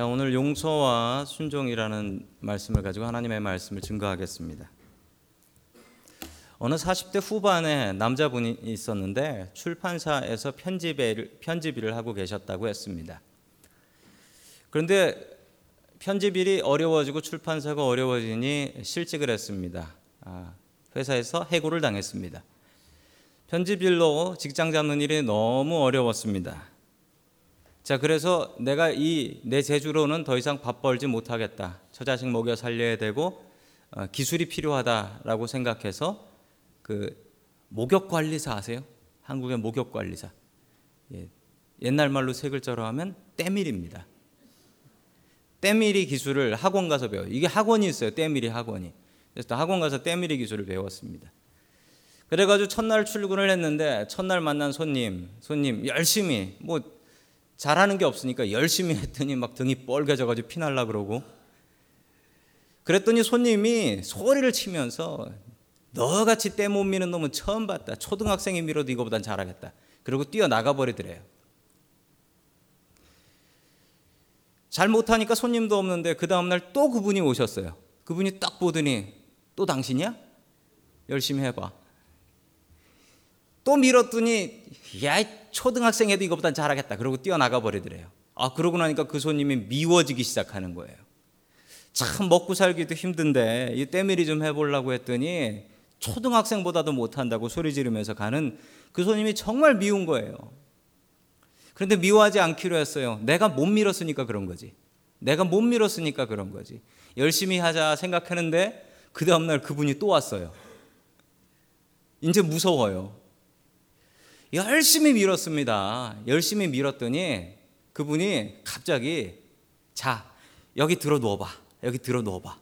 자, 오늘 용서와 순종이라는 말씀을 가지고 하나님의 말씀을 증거하겠습니다. 어느 40대 후반에 남자분이 있었는데 출판사에서 편집일, 편집일을 하고 계셨다고 했습니다. 그런데 편집일이 어려워지고 출판사가 어려워지니 실직을 했습니다. 아, 회사에서 해고를 당했습니다. 편집일로 직장 잡는 일이 너무 어려웠습니다. 자, 그래서 내가 이 내 재주로는 더 이상 밥 벌지 못하겠다. 처자식 먹여 살려야 되고 어, 기술이 필요하다라고 생각해서 그 목욕 관리사 아세요? 한국의 목욕 관리사. 예, 옛날 말로 세 글자로 하면 때밀입니다. 때밀이 기술을 학원 가서 배워. 이게 학원이 있어요. 때밀이 학원이. 그래서 학원 가서 때밀이 기술을 배웠습니다. 그래가지고 첫날 출근을 했는데 첫날 만난 손님, 손님 열심히 뭐 잘하는 게 없으니까 열심히 했더니 막 등이 뻘개져가지고 피날라 그러고 그랬더니 손님이 소리를 치면서 너같이 때 못 미는 놈은 처음 봤다. 초등학생이 밀어도 이거보단 잘하겠다. 그리고 뛰어나가 버리더래요. 잘 못하니까 손님도 없는데 그 다음날 또 그분이 오셨어요. 그분이 딱 보더니 또 당신이야? 열심히 해봐. 또 밀었더니 야 초등학생 해도 이거보단 잘하겠다. 그러고 뛰어나가 버리더래요. 아 그러고 나니까 그 손님이 미워지기 시작하는 거예요. 참 먹고 살기도 힘든데 이 때밀이 좀 해보려고 했더니 초등학생보다도 못한다고 소리 지르면서 가는 그 손님이 정말 미운 거예요. 그런데 미워하지 않기로 했어요. 내가 못 밀었으니까 그런 거지. 내가 못 밀었으니까 그런 거지. 열심히 하자 생각하는데 그 다음날 그분이 또 왔어요. 이제 무서워요. 열심히 밀었습니다. 열심히 밀었더니 그분이 갑자기 자, 여기 들어 누워봐. 여기 들어 누워봐.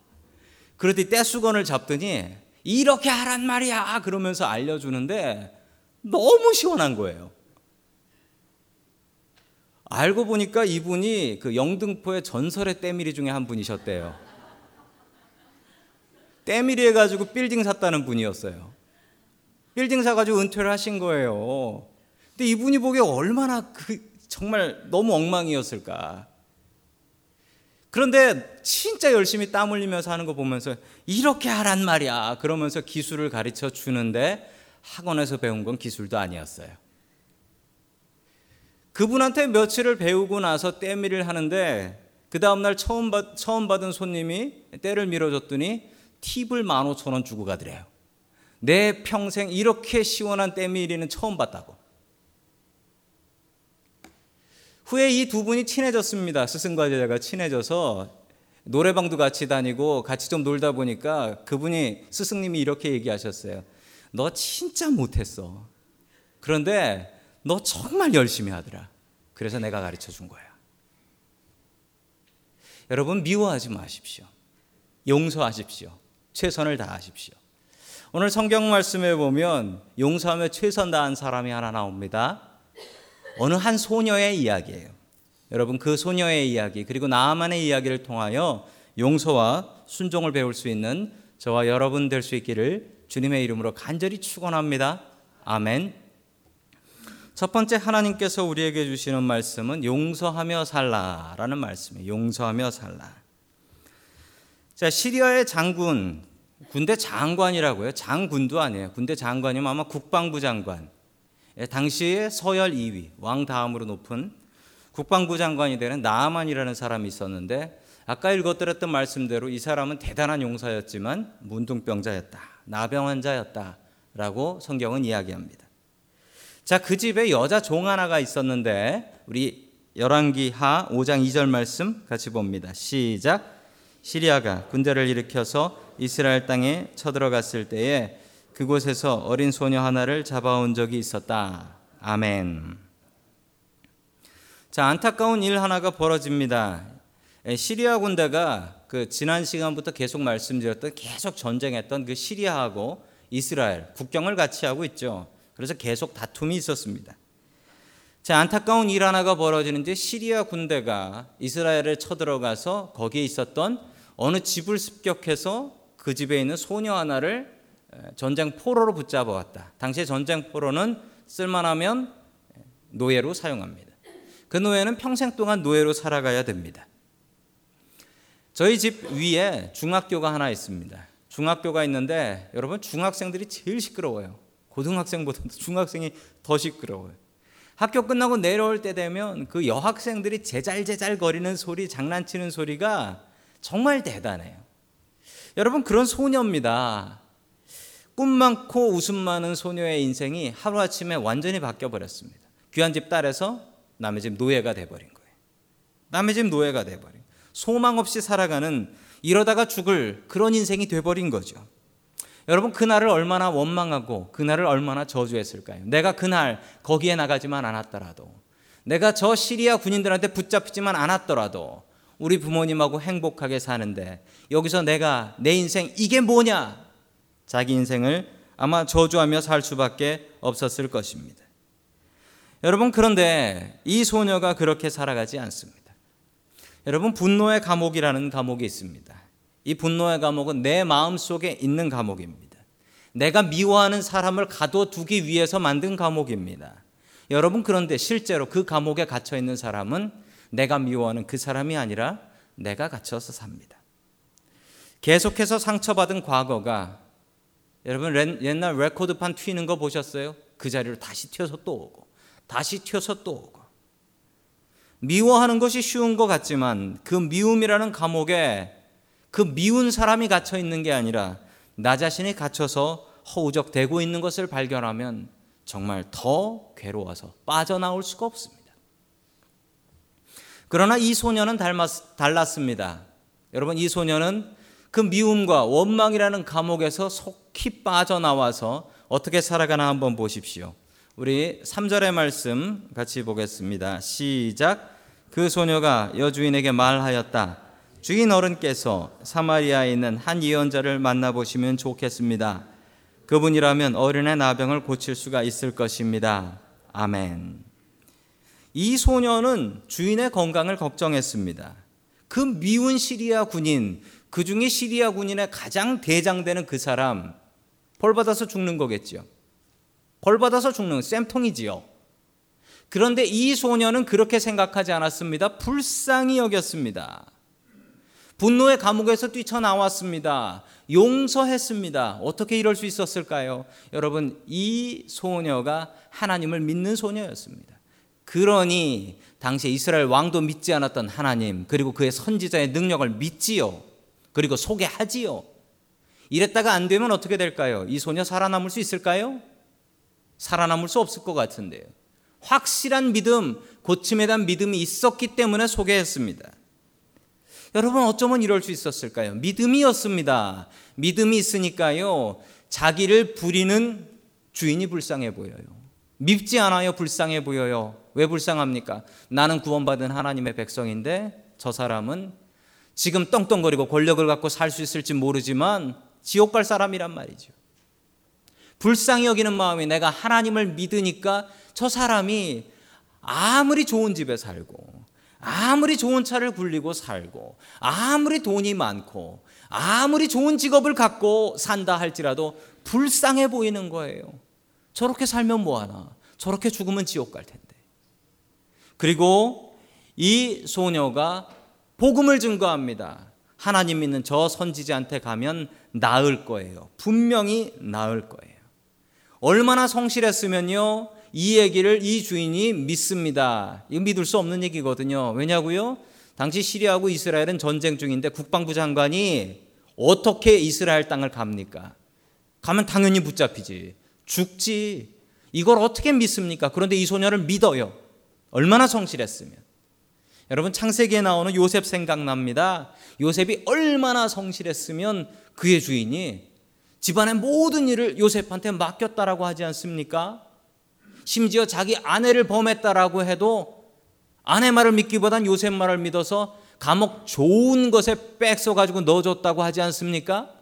그러더니 떼수건을 잡더니 이렇게 하란 말이야. 그러면서 알려주는데 너무 시원한 거예요. 알고 보니까 이분이 그 영등포의 전설의 때밀이 중에 한 분이셨대요. 때밀이 해가지고 빌딩 샀다는 분이었어요. 빌딩 사가지고 은퇴를 하신 거예요. 근데 이분이 보기에 얼마나 그 정말 너무 엉망이었을까. 그런데 진짜 열심히 땀 흘리면서 하는 거 보면서 이렇게 하란 말이야. 그러면서 기술을 가르쳐 주는데 학원에서 배운 건 기술도 아니었어요. 그분한테 며칠을 배우고 나서 때밀을 하는데 그 다음날 처음, 받, 처음 받은 손님이 때를 밀어줬더니 팁을 15,000원 주고 가더래요. 내 평생 이렇게 시원한 때밀이는 처음 봤다고. 후에 이 두 분이 친해졌습니다. 스승과 제자가 친해져서 노래방도 같이 다니고 같이 좀 놀다 보니까 그분이 스승님이 이렇게 얘기하셨어요. 너 진짜 못했어. 그런데 너 정말 열심히 하더라. 그래서 내가 가르쳐 준 거야. 여러분 미워하지 마십시오. 용서하십시오. 최선을 다하십시오. 오늘 성경 말씀에 보면 용서하며 최선 다한 사람이 하나 나옵니다. 어느 한 소녀의 이야기예요. 여러분 그 소녀의 이야기 그리고 나만의 이야기를 통하여 용서와 순종을 배울 수 있는 저와 여러분 될 수 있기를 주님의 이름으로 간절히 축원합니다. 아멘. 첫 번째 하나님께서 우리에게 주시는 말씀은 용서하며 살라라는 말씀이에요. 용서하며 살라. 자, 시리아의 장군 군대 장관이라고요. 장군도 아니에요. 군대 장관이면 아마 국방부 장관. 예, 당시에 서열 2위, 왕 다음으로 높은 국방부 장관이 되는 나아만이라는 사람이 있었는데 아까 읽었드렸던 말씀대로 이 사람은 대단한 용사였지만 문둥병자였다. 나병 환자였다라고 성경은 이야기합니다. 자, 그 집에 여자 종 하나가 있었는데 우리 열왕기하 5장 2절 말씀 같이 봅니다. 시작. 시리아가 군대를 일으켜서 이스라엘 땅에 쳐들어갔을 때에 그곳에서 어린 소녀 하나를 잡아온 적이 있었다. 아멘. 자, 안타까운 일 하나가 벌어집니다. 시리아 군대가 그 지난 시간부터 계속 말씀드렸던 계속 전쟁했던 그 시리아하고 이스라엘 국경을 같이 하고 있죠. 그래서 계속 다툼이 있었습니다. 자, 안타까운 일 하나가 벌어지는데 시리아 군대가 이스라엘을 쳐들어가서 거기에 있었던 어느 집을 습격해서 그 집에 있는 소녀 하나를 전쟁 포로로 붙잡아 왔다. 당시에 전쟁 포로는 쓸만하면 노예로 사용합니다. 그 노예는 평생 동안 노예로 살아가야 됩니다. 저희 집 위에 중학교가 하나 있습니다. 중학교가 있는데 여러분 중학생들이 제일 시끄러워요. 고등학생보다도 중학생이 더 시끄러워요. 학교 끝나고 내려올 때 되면 그 여학생들이 제잘제잘 거리는 소리, 장난치는 소리가 정말 대단해요. 여러분 그런 소녀입니다. 꿈 많고 웃음 많은 소녀의 인생이 하루아침에 완전히 바뀌어 버렸습니다. 귀한 집 딸에서 남의 집 노예가 돼 버린 거예요. 남의 집 노예가 돼 버린. 소망 없이 살아가는 이러다가 죽을 그런 인생이 돼 버린 거죠. 여러분 그날을 얼마나 원망하고 그날을 얼마나 저주했을까요? 내가 그날 거기에 나가지만 않았더라도 내가 저 시리아 군인들한테 붙잡히지만 않았더라도 우리 부모님하고 행복하게 사는데 여기서 내가 내 인생 이게 뭐냐? 자기 인생을 아마 저주하며 살 수밖에 없었을 것입니다. 여러분 그런데 이 소녀가 그렇게 살아가지 않습니다. 여러분 분노의 감옥이라는 감옥이 있습니다. 이 분노의 감옥은 내 마음 속에 있는 감옥입니다. 내가 미워하는 사람을 가둬두기 위해서 만든 감옥입니다. 여러분 그런데 실제로 그 감옥에 갇혀 있는 사람은 내가 미워하는 그 사람이 아니라 내가 갇혀서 삽니다. 계속해서 상처받은 과거가 여러분 옛날 레코드판 튀는 거 보셨어요? 그 자리로 다시 튀어서 또 오고 다시 튀어서 또 오고 미워하는 것이 쉬운 것 같지만 그 미움이라는 감옥에 그 미운 사람이 갇혀 있는 게 아니라 나 자신이 갇혀서 허우적대고 있는 것을 발견하면 정말 더 괴로워서 빠져나올 수가 없습니다. 그러나 이 소녀는 닮았, 달랐습니다. 여러분, 이 소녀는 그 미움과 원망이라는 감옥에서 속히 빠져나와서 어떻게 살아가나 한번 보십시오. 우리 3절의 말씀 같이 보겠습니다. 시작. 그 소녀가 여주인에게 말하였다. 주인 어른께서 사마리아에 있는 한 예언자를 만나보시면 좋겠습니다. 그분이라면 어른의 나병을 고칠 수가 있을 것입니다. 아멘. 이 소녀는 주인의 건강을 걱정했습니다. 그 미운 시리아 군인, 그 중에 시리아 군인의 가장 대장되는 그 사람, 벌 받아서 죽는 거겠죠. 벌 받아서 죽는 쌤통이지요. 그런데 이 소녀는 그렇게 생각하지 않았습니다. 불쌍히 여겼습니다. 분노의 감옥에서 뛰쳐나왔습니다. 용서했습니다. 어떻게 이럴 수 있었을까요? 여러분, 이 소녀가 하나님을 믿는 소녀였습니다. 그러니 당시 이스라엘 왕도 믿지 않았던 하나님 그리고 그의 선지자의 능력을 믿지요. 그리고 소개하지요. 이랬다가 안 되면 어떻게 될까요? 이 소녀 살아남을 수 있을까요? 살아남을 수 없을 것 같은데요. 확실한 믿음, 고침에 대한 믿음이 있었기 때문에 소개했습니다. 여러분 어쩌면 이럴 수 있었을까요? 믿음이었습니다. 믿음이 있으니까요. 자기를 부리는 주인이 불쌍해 보여요. 밉지 않아요. 불쌍해 보여요. 왜 불쌍합니까? 나는 구원받은 하나님의 백성인데 저 사람은 지금 떵떵거리고 권력을 갖고 살 수 있을지 모르지만 지옥 갈 사람이란 말이죠. 불쌍히 여기는 마음이 내가 하나님을 믿으니까 저 사람이 아무리 좋은 집에 살고 아무리 좋은 차를 굴리고 살고 아무리 돈이 많고 아무리 좋은 직업을 갖고 산다 할지라도 불쌍해 보이는 거예요. 저렇게 살면 뭐하나? 저렇게 죽으면 지옥 갈 텐데. 그리고 이 소녀가 복음을 증거합니다. 하나님 믿는 저 선지자한테 가면 나을 거예요. 분명히 나을 거예요. 얼마나 성실했으면요. 이 얘기를 이 주인이 믿습니다. 이거 믿을 수 없는 얘기거든요. 왜냐고요? 당시 시리아하고 이스라엘은 전쟁 중인데 국방부 장관이 어떻게 이스라엘 땅을 갑니까? 가면 당연히 붙잡히지. 죽지. 이걸 어떻게 믿습니까? 그런데 이 소녀를 믿어요. 얼마나 성실했으면. 여러분 창세기에 나오는 요셉 생각납니다. 요셉이 얼마나 성실했으면 그의 주인이 집안의 모든 일을 요셉한테 맡겼다라고 하지 않습니까? 심지어 자기 아내를 범했다라고 해도 아내 말을 믿기보단 요셉 말을 믿어서 감옥 좋은 것에 빽써 가지고 넣어줬다고 하지 않습니까?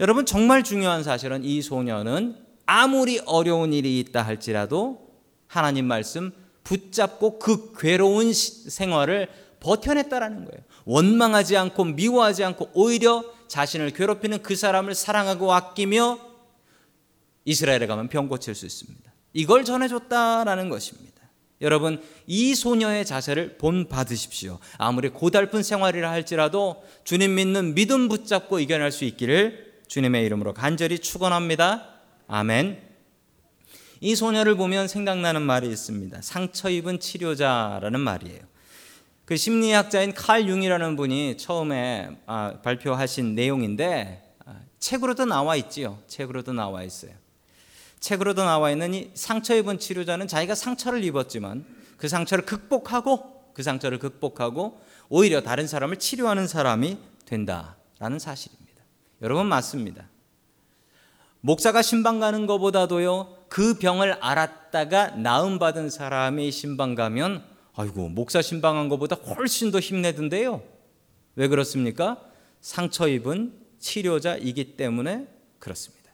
여러분 정말 중요한 사실은 이 소녀는 아무리 어려운 일이 있다 할지라도 하나님 말씀 붙잡고 그 괴로운 생활을 버텨냈다라는 거예요. 원망하지 않고 미워하지 않고 오히려 자신을 괴롭히는 그 사람을 사랑하고 아끼며 이스라엘에 가면 병 고칠 수 있습니다. 이걸 전해줬다라는 것입니다. 여러분 이 소녀의 자세를 본 받으십시오. 아무리 고달픈 생활이라 할지라도 주님 믿는 믿음 붙잡고 이겨낼 수 있기를 주님의 이름으로 간절히 축원합니다. 아멘. 이 소녀를 보면 생각나는 말이 있습니다. 상처 입은 치료자라는 말이에요. 그 심리학자인 칼 융이라는 분이 처음에 아, 발표하신 내용인데 아, 책으로도 나와 있지요. 책으로도 나와 있어요. 책으로도 나와 있는 이 상처 입은 치료자는 자기가 상처를 입었지만 그 상처를 극복하고 그 상처를 극복하고 오히려 다른 사람을 치료하는 사람이 된다라는 사실입니다. 여러분 맞습니다. 목사가 신방 가는 것보다도요 그 병을 알았다가 나음 받은 사람이 신방 가면 아이고 목사 신방한 것보다 훨씬 더 힘내던데요. 왜 그렇습니까? 상처 입은 치료자이기 때문에 그렇습니다.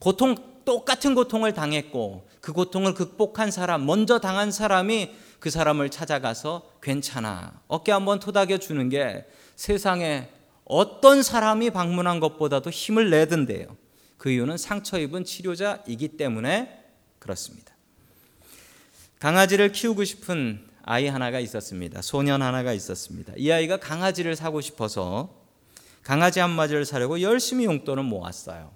고통 똑같은 고통을 당했고 그 고통을 극복한 사람, 먼저 당한 사람이 그 사람을 찾아가서 괜찮아. 어깨 한번 토닥여 주는 게 세상에 어떤 사람이 방문한 것보다도 힘을 내던데요. 그 이유는 상처 입은 치료자이기 때문에 그렇습니다. 강아지를 키우고 싶은 아이 하나가 있었습니다. 소년 하나가 있었습니다. 이 아이가 강아지를 사고 싶어서 강아지 한 마리를 사려고 열심히 용돈을 모았어요.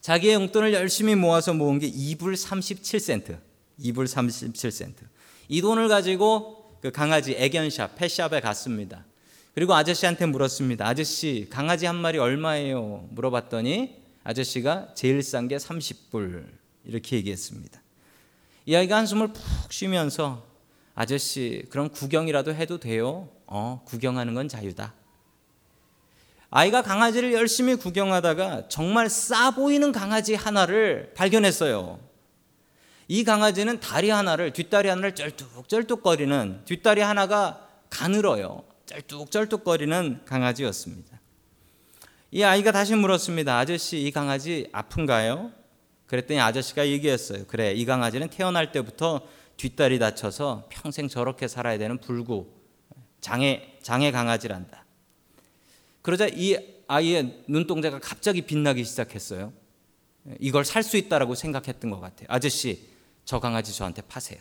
자기의 용돈을 열심히 모아서 모은 게 2불 37센트. 2불 37센트. 이 돈을 가지고 그 강아지 애견샵, 펫샵에 갔습니다. 그리고 아저씨한테 물었습니다. 아저씨, 강아지 한 마리 얼마예요? 물어봤더니 아저씨가 제일 싼 게 30불. 이렇게 얘기했습니다. 이 아이가 한숨을 푹 쉬면서 아저씨, 그럼 구경이라도 해도 돼요? 어, 구경하는 건 자유다. 아이가 강아지를 열심히 구경하다가 정말 싸 보이는 강아지 하나를 발견했어요. 이 강아지는 다리 하나를 뒷다리 하나를 쩔뚝쩔뚝거리는 뒷다리 하나가 가늘어요. 쩔뚝쩔뚝거리는 강아지였습니다. 이 아이가 다시 물었습니다. 아저씨 이 강아지 아픈가요? 그랬더니 아저씨가 얘기했어요. 그래 이 강아지는 태어날 때부터 뒷다리 다쳐서 평생 저렇게 살아야 되는 불구 장애 장애 강아지란다. 그러자 이 아이의 눈동자가 갑자기 빛나기 시작했어요. 이걸 살 수 있다라고 생각했던 것 같아요. 아저씨, 저 강아지 저한테 파세요.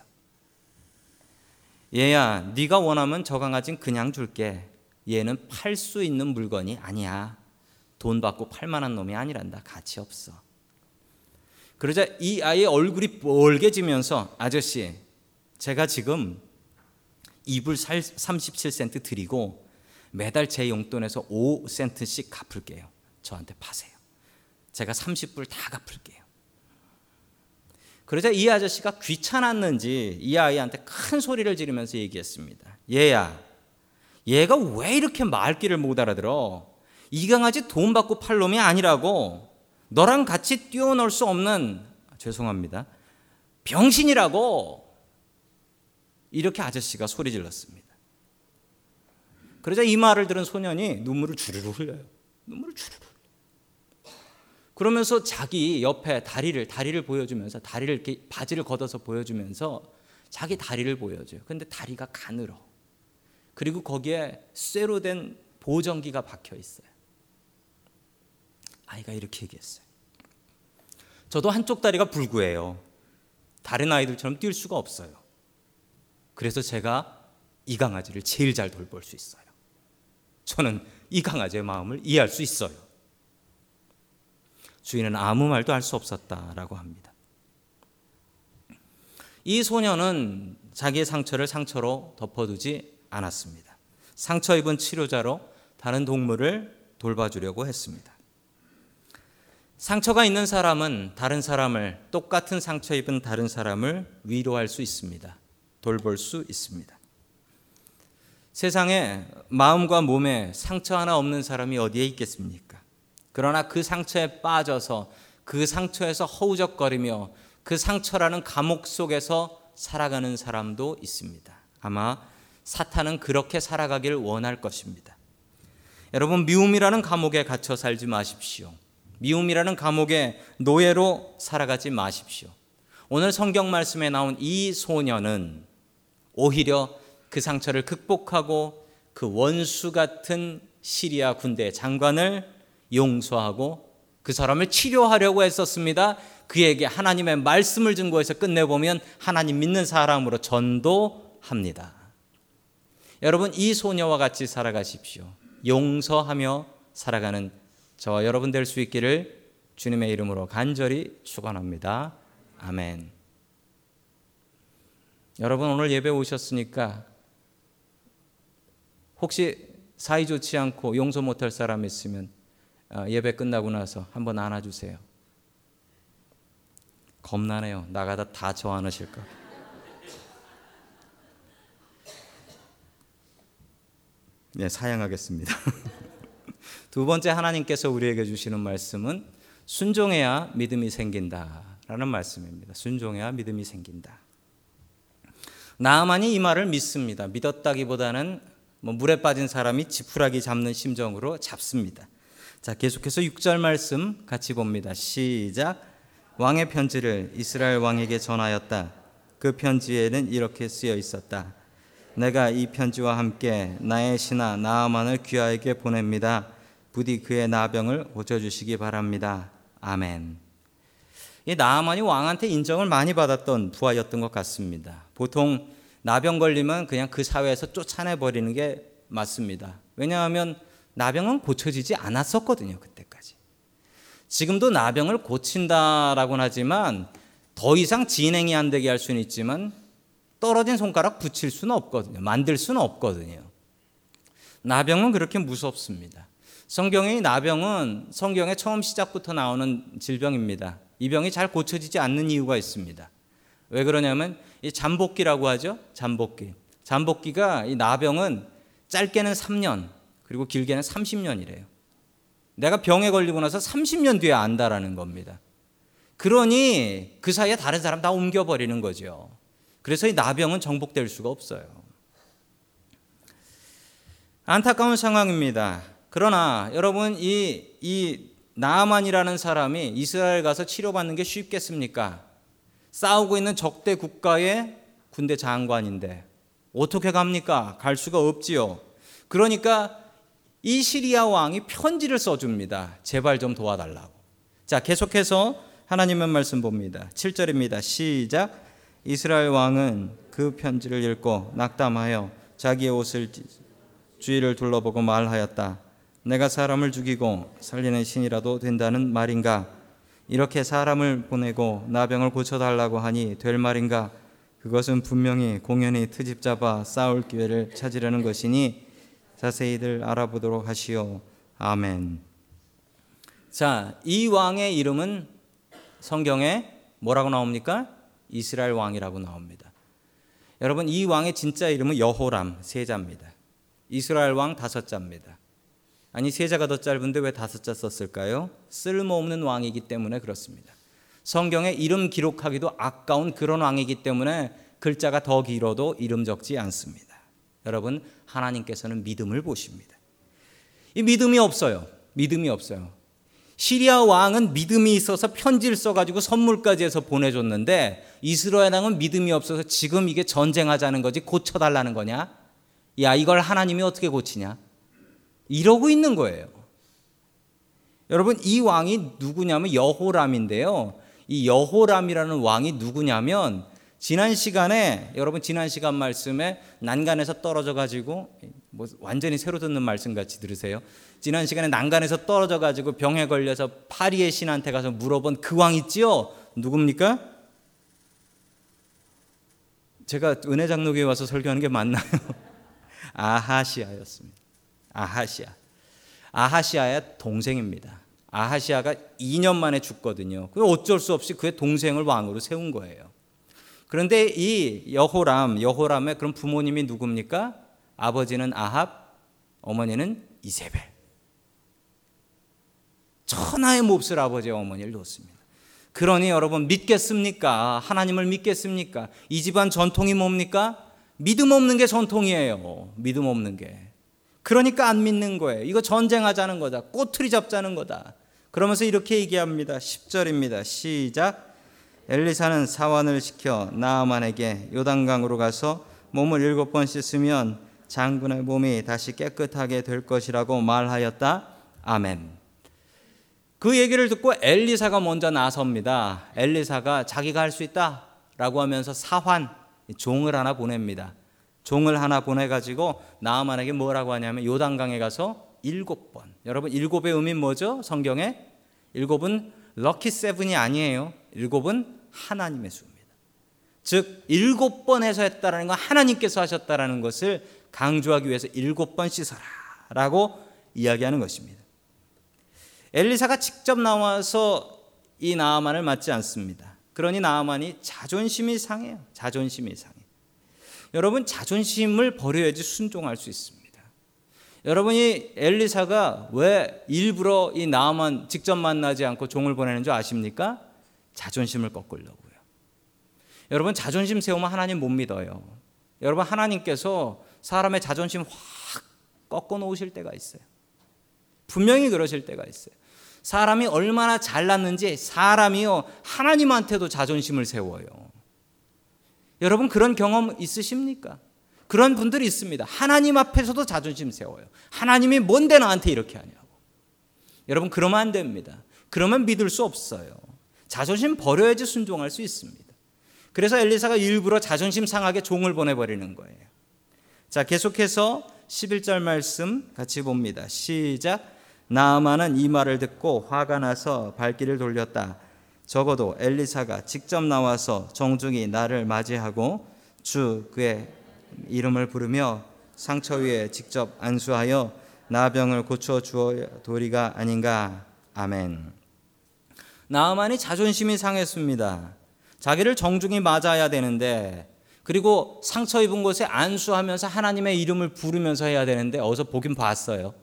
얘야, 네가 원하면 저 강아지는 그냥 줄게. 얘는 팔 수 있는 물건이 아니야. 돈 받고 팔 만한 놈이 아니란다. 가치 없어. 그러자 이 아이의 얼굴이 뻘개지면서 아저씨, 제가 지금 이불 37센트 드리고 매달 제 용돈에서 5센트씩 갚을게요. 저한테 파세요. 제가 30불 다 갚을게요. 그러자 이 아저씨가 귀찮았는지 이 아이한테 큰 소리를 지르면서 얘기했습니다. 얘야, 얘가 왜 이렇게 말귀를 못 알아들어? 이 강아지 돈 받고 팔 놈이 아니라고. 너랑 같이 뛰어놀 수 없는, 죄송합니다. 병신이라고. 이렇게 아저씨가 소리 질렀습니다. 그러자 이 말을 들은 소년이 눈물을 주르르 흘려요. 눈물을 주르르. 그러면서 자기 옆에 다리를 다리를 보여주면서 다리를 이렇게 바지를 걷어서 보여주면서 자기 다리를 보여줘요. 근데 다리가 가늘어. 그리고 거기에 쇠로 된 보정기가 박혀 있어요. 아이가 이렇게 얘기했어요. 저도 한쪽 다리가 불구해요. 다른 아이들처럼 뛸 수가 없어요. 그래서 제가 이 강아지를 제일 잘 돌볼 수 있어요. 저는 이 강아지의 마음을 이해할 수 있어요. 주인은 아무 말도 할 수 없었다라고 합니다. 이 소녀는 자기의 상처를 상처로 덮어두지 않았습니다. 상처 입은 치료자로 다른 동물을 돌봐주려고 했습니다. 상처가 있는 사람은 다른 사람을 똑같은 상처 입은 다른 사람을 위로할 수 있습니다. 돌볼 수 있습니다. 세상에 마음과 몸에 상처 하나 없는 사람이 어디에 있겠습니까? 그러나 그 상처에 빠져서 그 상처에서 허우적거리며 그 상처라는 감옥 속에서 살아가는 사람도 있습니다. 아마 사탄은 그렇게 살아가길 원할 것입니다. 여러분, 미움이라는 감옥에 갇혀 살지 마십시오. 미움이라는 감옥에 노예로 살아가지 마십시오. 오늘 성경 말씀에 나온 이 소녀는 오히려 그 상처를 극복하고 그 원수 같은 시리아 군대 장관을 용서하고 그그 사람을 치료하려고 했었습니다. 그에게 하나님의 말씀을 증거해서 끝내보면 하나님 믿는 사람으로 전도합니다. 여러분, 이 소녀와 같이 살아가십시오. 용서하며 살아가는 저와 여러분 될 수 있기를 주님의 이름으로 간절히 축원합니다. 아멘. 여러분 오늘 예배 오셨으니까 혹시 사이 좋지 않고 용서 못할 사람 있으면 어, 예배 끝나고 나서 한번 안아주세요. 겁나네요. 나가다 다 저 안으실까. 네, 사양하겠습니다. 두 번째 하나님께서 우리에게 주시는 말씀은 순종해야 믿음이 생긴다라는 말씀입니다. 순종해야 믿음이 생긴다. 나만이 이 말을 믿습니다. 믿었다기보다는 뭐 물에 빠진 사람이 지푸라기 잡는 심정으로 잡습니다. 자, 계속해서 6절 말씀 같이 봅니다. 시작. 왕의 편지를 이스라엘 왕에게 전하였다. 그 편지에는 이렇게 쓰여 있었다. 내가 이 편지와 함께 나의 신하 나아만을 귀하에게 보냅니다. 부디 그의 나병을 고쳐주시기 바랍니다. 아멘. 이 나아만이 왕한테 인정을 많이 받았던 부하였던 것 같습니다. 보통 나병 걸리면 그냥 그 사회에서 쫓아내 버리는 게 맞습니다. 왜냐하면 나병은 고쳐지지 않았었거든요, 그때까지. 지금도 나병을 고친다라고는 하지만 더 이상 진행이 안 되게 할 수는 있지만 떨어진 손가락 붙일 수는 없거든요. 만들 수는 없거든요. 나병은 그렇게 무섭습니다. 성경의 나병은 성경의 처음 시작부터 나오는 질병입니다. 이 병이 잘 고쳐지지 않는 이유가 있습니다. 왜 그러냐면 이 잠복기라고 하죠. 잠복기. 잠복기가 이 나병은 짧게는 3년 그리고 길게는 30년이래요. 내가 병에 걸리고 나서 30년 뒤에 안다라는 겁니다. 그러니 그 사이에 다른 사람 다 옮겨버리는 거죠. 그래서 이 나병은 정복될 수가 없어요. 안타까운 상황입니다. 그러나 여러분 이, 이 나만이라는 사람이 이스라엘 가서 치료받는 게 쉽겠습니까? 싸우고 있는 적대 국가의 군대 장관인데 어떻게 갑니까? 갈 수가 없지요. 그러니까 이 시리아 왕이 편지를 써줍니다. 제발 좀 도와달라고. 자, 계속해서 하나님의 말씀 봅니다. 7절입니다. 시작. 이스라엘 왕은 그 편지를 읽고 낙담하여 자기의 옷을 주위를 둘러보고 말하였다. 내가 사람을 죽이고 살리는 신이라도 된다는 말인가? 이렇게 사람을 보내고 나병을 고쳐달라고 하니 될 말인가? 그것은 분명히 공연히 트집 잡아 싸울 기회를 찾으려는 것이니 자세히들 알아보도록 하시오. 아멘. 자, 이 왕의 이름은 성경에 뭐라고 나옵니까? 이스라엘 왕이라고 나옵니다. 여러분, 이 왕의 진짜 이름은 여호람 세 자입니다. 이스라엘 왕 다섯 자입니다. 아니, 세 자가 더 짧은데 왜 다섯 자 썼을까요? 쓸모없는 왕이기 때문에 그렇습니다. 성경에 이름 기록하기도 아까운 그런 왕이기 때문에 글자가 더 길어도 이름 적지 않습니다. 여러분, 하나님께서는 믿음을 보십니다. 이 믿음이 없어요. 믿음이 없어요. 시리아 왕은 믿음이 있어서 편지를 써가지고 선물까지 해서 보내줬는데 이스라엘 왕은 믿음이 없어서 지금 이게 전쟁하자는 거지 고쳐달라는 거냐? 야, 이걸 하나님이 어떻게 고치냐? 이러고 있는 거예요. 여러분, 이 왕이 누구냐면 여호람인데요. 이 여호람이라는 왕이 누구냐면 지난 시간에 여러분 지난 시간 말씀에 난간에서 떨어져 가지고 뭐 완전히 새로 듣는 말씀 같이 들으세요. 지난 시간에 난간에서 떨어져 가지고 병에 걸려서 파리의 신한테 가서 물어본 그 왕 있지요? 누굽니까? 제가 은혜 장로교에 와서 설교하는 게 맞나요? 아하시아였습니다. 아하시아. 아하시아의 동생입니다. 아하시아가 2년 만에 죽거든요. 그 어쩔 수 없이 그의 동생을 왕으로 세운 거예요. 그런데 이 여호람, 여호람의 그런 부모님이 누굽니까? 아버지는 아합, 어머니는 이세벨. 천하의 몹쓸 아버지와 어머니를 뒀습니다. 그러니 여러분 믿겠습니까? 하나님을 믿겠습니까? 이 집안 전통이 뭡니까? 믿음 없는 게 전통이에요. 믿음 없는 게. 그러니까 안 믿는 거예요. 이거 전쟁하자는 거다. 꼬투리 잡자는 거다. 그러면서 이렇게 얘기합니다. 10절입니다. 시작. 엘리사는 사환을 시켜 나아만에게 요단강으로 가서 몸을 일곱 번 씻으면 장군의 몸이 다시 깨끗하게 될 것이라고 말하였다. 아멘. 그 얘기를 듣고 엘리사가 먼저 나섭니다. 엘리사가 자기가 할 수 있다 라고 하면서 사환 종을 하나 보냅니다. 종을 하나 보내가지고 나아만에게 뭐라고 하냐면 요단강에 가서 일곱 번. 여러분 일곱의 의미 뭐죠? 성경에 일곱은 럭키 세븐이 아니에요. 일곱은 하나님의 수입니다. 즉 일곱 번 해서 했다라는 건 하나님께서 하셨다라는 것을 강조하기 위해서 일곱 번 씻어라라고 이야기하는 것입니다. 엘리사가 직접 나와서 이 나아만을 맞지 않습니다. 그러니 나아만이 자존심이 상해요. 자존심이 상해. 여러분 자존심을 버려야지 순종할 수 있습니다. 여러분이 엘리사가 왜 일부러 이 나아만 직접 만나지 않고 종을 보내는 줄 아십니까? 자존심을 꺾으려고요. 여러분 자존심 세우면 하나님 못 믿어요. 여러분 하나님께서 사람의 자존심 확 꺾어 놓으실 때가 있어요. 분명히 그러실 때가 있어요. 사람이 얼마나 잘났는지 사람이요 하나님한테도 자존심을 세워요. 여러분 그런 경험 있으십니까? 그런 분들이 있습니다. 하나님 앞에서도 자존심 세워요. 하나님이 뭔데 나한테 이렇게 하냐고. 여러분 그러면 안 됩니다. 그러면 믿을 수 없어요. 자존심 버려야지 순종할 수 있습니다. 그래서 엘리사가 일부러 자존심 상하게 종을 보내버리는 거예요. 자 계속해서 11절 말씀 같이 봅니다. 시작. 나아만은 이 말을 듣고 화가 나서 발길을 돌렸다. 적어도 엘리사가 직접 나와서 정중히 나를 맞이하고 주 그의 이름을 부르며 상처 위에 직접 안수하여 나병을 고쳐 주어 도리가 아닌가. 아멘. 나아만이 자존심이 상했습니다. 자기를 정중히 맞아야 되는데 그리고 상처 입은 곳에 안수하면서 하나님의 이름을 부르면서 해야 되는데 어서 보긴 봤어요.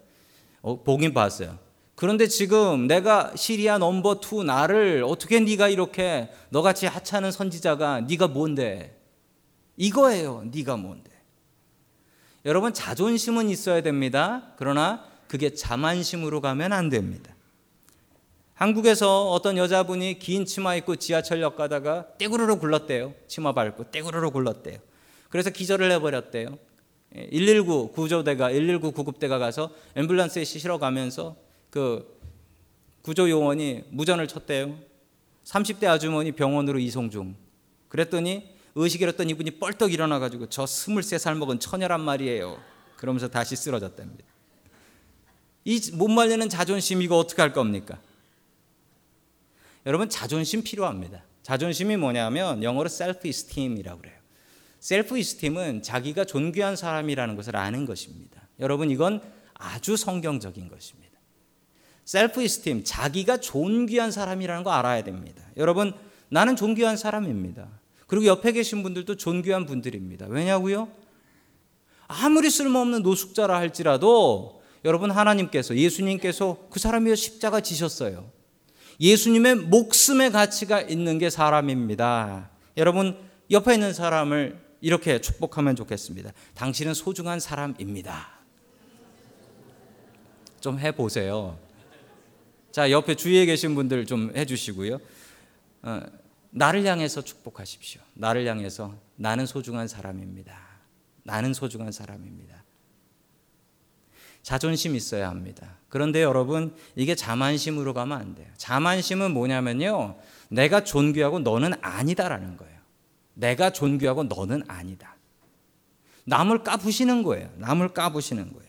어, 보긴 봤어요. 그런데 지금 내가 시리아 number two 나를 어떻게 네가 이렇게 너같이 하찮은 선지자가 네가 뭔데? 이거예요. 네가 뭔데? 여러분 자존심은 있어야 됩니다. 그러나 그게 자만심으로 가면 안 됩니다. 한국에서 어떤 여자분이 긴 치마 입고 지하철역 가다가 떼구르르 굴렀대요. 치마 밟고 떼구르르 굴렀대요. 그래서 기절을 해버렸대요. 119 구조대가 119 구급대가 가서 앰뷸런스에 실어 가면서 그 구조 요원이 무전을 쳤대요. 30대 아주머니 병원으로 이송 중. 그랬더니 의식 잃었던 이분이 뻘떡 일어나 가지고 저 23살 먹은 처녀란 말이에요. 그러면서 다시 쓰러졌답니다. 이 못 말리는 자존심 이거 어떻게 할 겁니까? 여러분 자존심 필요합니다. 자존심이 뭐냐면 영어로 self esteem이라고 그래요. 셀프 이스팀은 자기가 존귀한 사람이라는 것을 아는 것입니다. 여러분 이건 아주 성경적인 것입니다. 셀프 이스팀 자기가 존귀한 사람이라는 거 알아야 됩니다. 여러분 나는 존귀한 사람입니다. 그리고 옆에 계신 분들도 존귀한 분들입니다. 왜냐고요? 아무리 쓸모없는 노숙자라 할지라도 여러분 하나님께서 예수님께서 그 사람이 십자가 지셨어요. 예수님의 목숨의 가치가 있는 게 사람입니다. 여러분 옆에 있는 사람을 이렇게 축복하면 좋겠습니다. 당신은 소중한 사람입니다. 좀 해보세요. 자, 옆에 주위에 계신 분들 좀 해주시고요. 어, 나를 향해서 축복하십시오. 나를 향해서 나는 소중한 사람입니다. 나는 소중한 사람입니다. 자존심 있어야 합니다. 그런데 여러분, 이게 자만심으로 가면 안 돼요. 자만심은 뭐냐면요. 내가 존귀하고 너는 아니다라는 거예요. 내가 존귀하고 너는 아니다. 남을 까부시는 거예요. 남을 까부시는 거예요.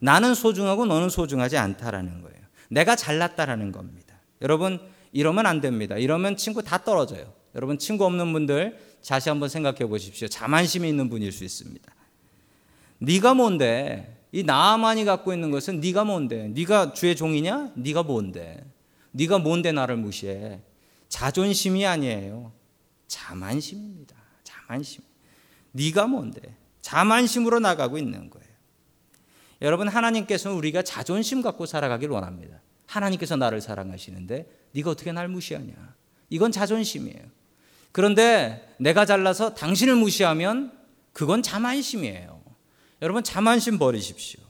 나는 소중하고 너는 소중하지 않다라는 거예요. 내가 잘났다라는 겁니다. 여러분 이러면 안 됩니다. 이러면 친구 다 떨어져요. 여러분 친구 없는 분들 다시 한번 생각해 보십시오. 자만심이 있는 분일 수 있습니다. 네가 뭔데? 이 나만이 갖고 있는 것은 네가 뭔데? 네가 주의 종이냐? 네가 뭔데? 네가 뭔데 나를 무시해? 자존심이 아니에요. 자만심입니다. 자만심. 네가 뭔데? 자만심으로 나가고 있는 거예요. 여러분 하나님께서는 우리가 자존심 갖고 살아가길 원합니다. 하나님께서 나를 사랑하시는데 네가 어떻게 날 무시하냐? 이건 자존심이에요. 그런데 내가 잘나서 당신을 무시하면 그건 자만심이에요. 여러분 자만심 버리십시오.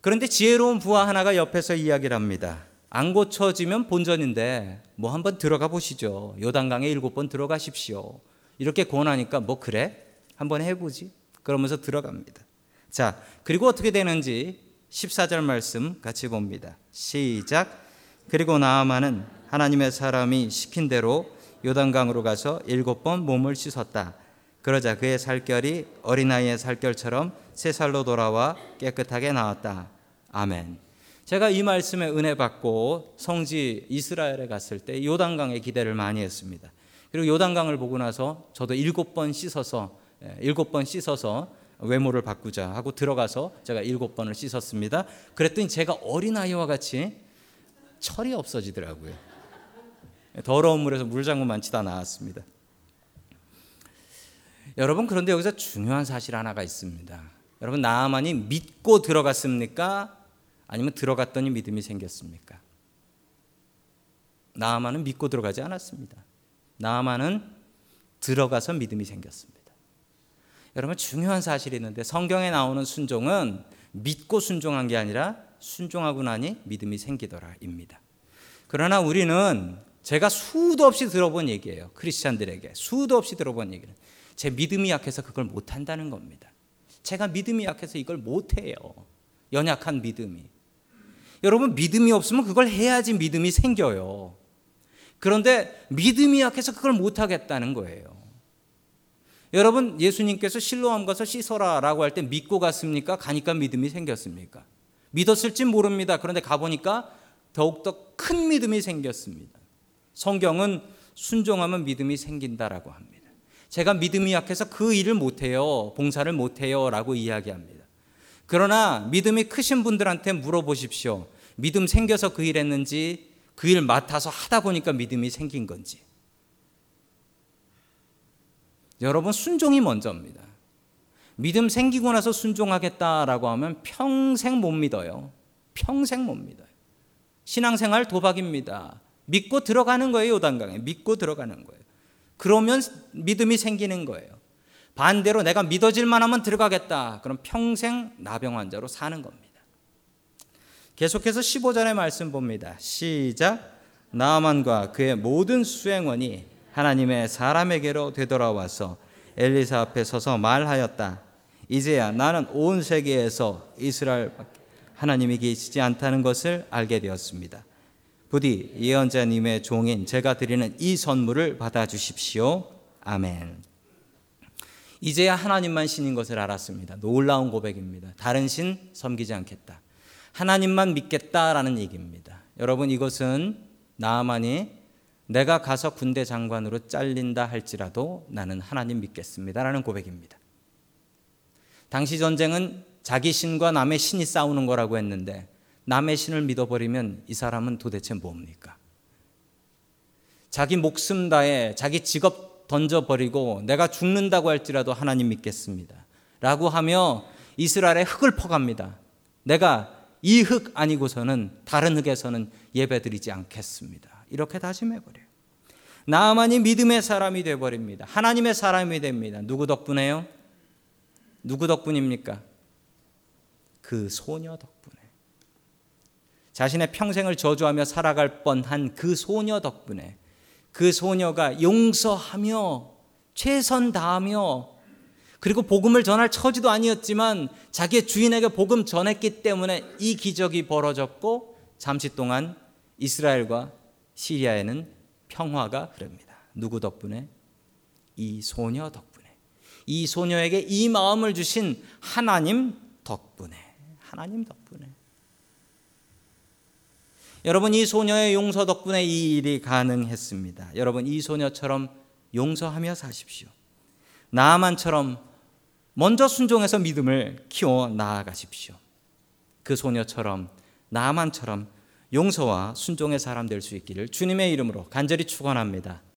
그런데 지혜로운 부하 하나가 옆에서 이야기를 합니다. 안 고쳐지면 본전인데 뭐 한번 들어가 보시죠. 요단강에 일곱 번 들어가십시오. 이렇게 권하니까 뭐 그래? 한번 해보지. 그러면서 들어갑니다. 자, 그리고 어떻게 되는지 14절 말씀 같이 봅니다. 시작. 그리고 나아만은 하나님의 사람이 시킨 대로 요단강으로 가서 일곱 번 몸을 씻었다. 그러자 그의 살결이 어린아이의 살결처럼 새 살로 돌아와 깨끗하게 나왔다. 아멘. 제가 이 말씀에 은혜 받고 성지 이스라엘에 갔을 때 요단강에 기대를 많이 했습니다. 그리고 요단강을 보고 나서 저도 일곱 번 씻어서 예, 일곱 번 씻어서 외모를 바꾸자 하고 들어가서 제가 일곱 번을 씻었습니다. 그랬더니 제가 어린아이와 같이 철이 없어지더라고요. 더러운 물에서 물장구 만 치다 나왔습니다. 여러분 그런데 여기서 중요한 사실 하나가 있습니다. 여러분 나아만이 믿고 들어갔습니까? 아니면 들어갔더니 믿음이 생겼습니까? 나아만은 믿고 들어가지 않았습니다. 나아만은 들어가서 믿음이 생겼습니다. 여러분 중요한 사실이 있는데 성경에 나오는 순종은 믿고 순종한 게 아니라 순종하고 나니 믿음이 생기더라입니다. 그러나 우리는 제가 수도 없이 들어본 얘기예요. 크리스찬들에게 수도 없이 들어본 얘기는 제 믿음이 약해서 그걸 못 한다는 겁니다. 제가 믿음이 약해서 이걸 못 해요. 연약한 믿음이. 여러분 믿음이 없으면 그걸 해야지 믿음이 생겨요. 그런데 믿음이 약해서 그걸 못 하겠다는 거예요. 여러분 예수님께서 실로암 가서 씻어라라고 할 때 믿고 갔습니까? 가니까 믿음이 생겼습니까? 믿었을지 모릅니다. 그런데 가보니까 더욱더 큰 믿음이 생겼습니다. 성경은 순종하면 믿음이 생긴다라고 합니다. 제가 믿음이 약해서 그 일을 못해요. 봉사를 못해요. 라고 이야기합니다. 그러나 믿음이 크신 분들한테 물어보십시오. 믿음 생겨서 그 일 했는지, 그 일 맡아서 하다 보니까 믿음이 생긴 건지. 여러분 순종이 먼저입니다. 믿음 생기고 나서 순종하겠다라고 하면 평생 못 믿어요. 평생 못 믿어요. 신앙생활 도박입니다. 믿고 들어가는 거예요, 요단강에. 믿고 들어가는 거예요. 그러면 믿음이 생기는 거예요. 반대로 내가 믿어질 만 하면 들어가겠다. 그럼 평생 나병 환자로 사는 겁니다. 계속해서 15절의 말씀 봅니다. 시작. 나만과 그의 모든 수행원이 하나님의 사람에게로 되돌아와서 엘리사 앞에 서서 말하였다. 이제야 나는 온 세계에서 이스라엘 하나님이 계시지 않다는 것을 알게 되었습니다. 부디 예언자님의 종인 제가 드리는 이 선물을 받아 주십시오. 아멘. 이제야 하나님만 신인 것을 알았습니다. 놀라운 고백입니다. 다른 신 섬기지 않겠다. 하나님만 믿겠다라는 얘기입니다. 여러분 이것은 나만이 내가 가서 군대 장관으로 잘린다 할지라도 나는 하나님 믿겠습니다라는 고백입니다. 당시 전쟁은 자기 신과 남의 신이 싸우는 거라고 했는데 남의 신을 믿어버리면 이 사람은 도대체 뭡니까? 자기 목숨 다해 자기 직업 던져버리고 내가 죽는다고 할지라도 하나님 믿겠습니다. 라고 하며 이스라엘의 흙을 퍼갑니다. 내가 이 흙 아니고서는 다른 흙에서는 예배드리지 않겠습니다. 이렇게 다짐해버려요. 나만이 믿음의 사람이 되어버립니다. 하나님의 사람이 됩니다. 누구 덕분에요? 누구 덕분입니까? 그 소녀 덕분에. 자신의 평생을 저주하며 살아갈 뻔한 그 소녀 덕분에 그 소녀가 용서하며 최선 다하며 그리고 복음을 전할 처지도 아니었지만 자기의 주인에게 복음 전했기 때문에 이 기적이 벌어졌고 잠시 동안 이스라엘과 시리아에는 평화가 흐릅니다. 누구 덕분에? 이 소녀 덕분에. 이 소녀에게 이 마음을 주신 하나님 덕분에. 하나님 덕분에. 여러분 이 소녀의 용서 덕분에 이 일이 가능했습니다. 여러분 이 소녀처럼 용서하며 사십시오. 나만처럼 먼저 순종해서 믿음을 키워 나아가십시오. 그 소녀처럼 나만처럼 용서와 순종의 사람 될 수 있기를 주님의 이름으로 간절히 축원합니다.